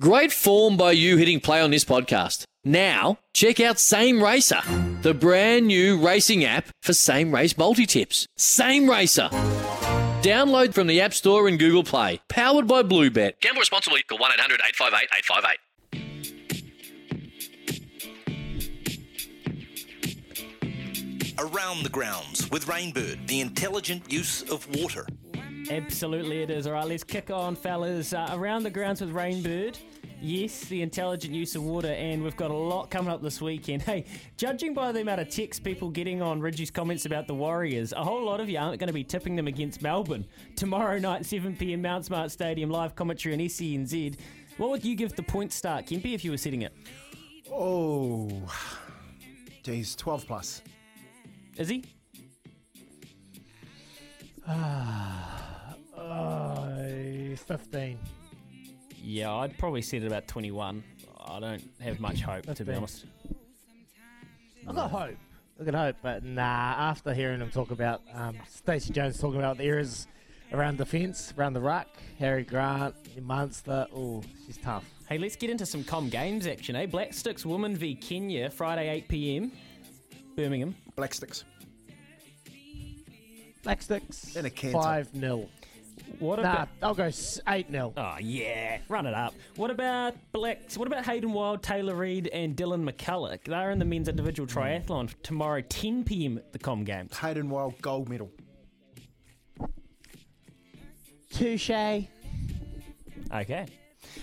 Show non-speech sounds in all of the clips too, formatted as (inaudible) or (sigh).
Great form by you hitting play on this podcast. Now, check out Same Racer, the brand new racing app for same race multi tips. Same Racer. Download from the App Store and Google Play. Powered by Bluebet. Gamble responsibly. Call 1 800 858 858. Around the grounds with Rainbird, the intelligent use of water. Absolutely, it is. All right, let's kick on, fellas. Uh, around the grounds with Rainbird. Yes, the intelligent use of water, and we've got a lot coming up this weekend. Hey, judging by the amount of text people getting on Ridgie's comments about the Warriors, a whole lot of you aren't going to be tipping them against Melbourne. Tomorrow night, 7 pm, Mount Smart Stadium, live commentary on SENZ. What would you give the point start, Kempy, if you were setting it? Oh, geez, 12 plus. Is he? Oh, 15. Yeah, I'd probably set it about 21. I don't have much hope, to be honest. I've got hope. I got hope, but nah, after hearing him talk about um, Stacey Jones talking about the errors around defence, around the ruck, Harry Grant, Munster, oh, she's tough. Hey, let's get into some com games action, eh? Black Sticks Women v Kenya, Friday 8 pm, Birmingham. Black sticks. Black Sticks, In a canter. 5 0. What Nah, about? I'll go 8 0. Oh yeah, run it up. What about Blacks? What about Hayden Wilde, Tayler Reid, and Dylan McCullough? They're in the men's individual hmm. triathlon tomorrow, 10 pm at the Com Games. Hayden Wilde gold medal. Touche. Okay.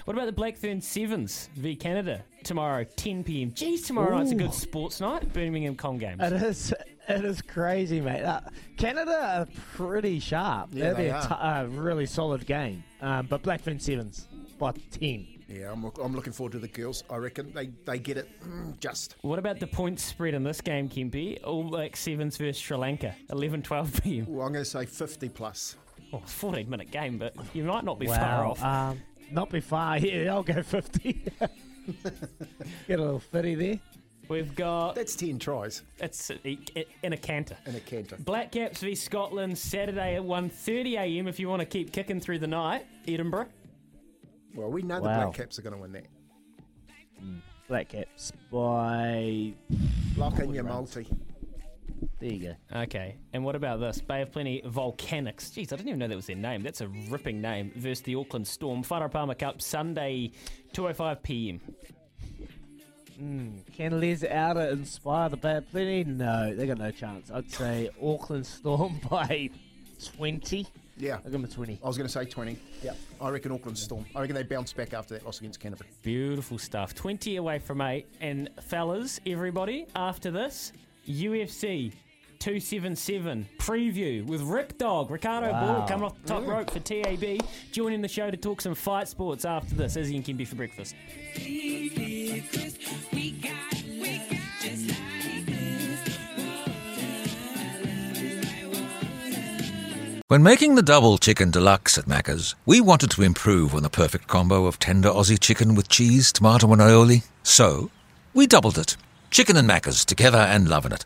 What about the Black Fern Sevens v Canada tomorrow, 10 pm? Geez, tomorrow night's a good sports night. Birmingham Com Games. It is. It is crazy, mate. Uh, Canada are pretty sharp. Yeah, That'd be they a are. t- a really solid game. Um, but Black Fern Sevens by ten. Yeah, I'm, I'm looking forward to the girls. I reckon they, they get it mm, just. What about the point spread in this game, Kempy? All Black Sevens versus Sri Lanka, 11 12 pm. Well, I'm going to say 50 plus. Oh, 14 minute game, but you might not be wow. far off. Um, not be far. (laughs) Yeah, I'll go fifty. (laughs) Get a little fitty there. We've got That's 10 tries it's in a canter. in a canter. Black Caps v Scotland Saturday at 1.30am if you want to keep kicking through the night. Edinburgh. Well, we know the Wow. Black Caps are going to win that. Mm. Black Caps by. Lock in your multi. There you go. Okay, and what about this? Bay of Plenty Volcanics. Jeez, I didn't even know that was their name. That's a ripping name. Versus the Auckland Storm. Farah Palmer Cup Sunday, 2.05pm. Hmm, can Les Outer inspire the Bad Plenty? No, they got no chance. I'd say Auckland Storm (laughs) by twenty. Yeah. I'll give them a twenty. I was going to say 20. Yeah. I reckon Auckland Storm. I reckon they bounce back after that loss against Canterbury. Beautiful stuff. 20 away from 8. And fellas, everybody, after this, UFC 277 preview with Rick Dog, Ricardo Wow. Ball coming off the top rope for TAB, joining the show to talk some fight sports after this. Izzy and Kimby for breakfast. When making the double chicken deluxe at Macca's, we wanted to improve on the perfect combo of tender Aussie chicken with cheese, tomato, and aioli. So, we doubled it. Chicken and Macca's together and loving it.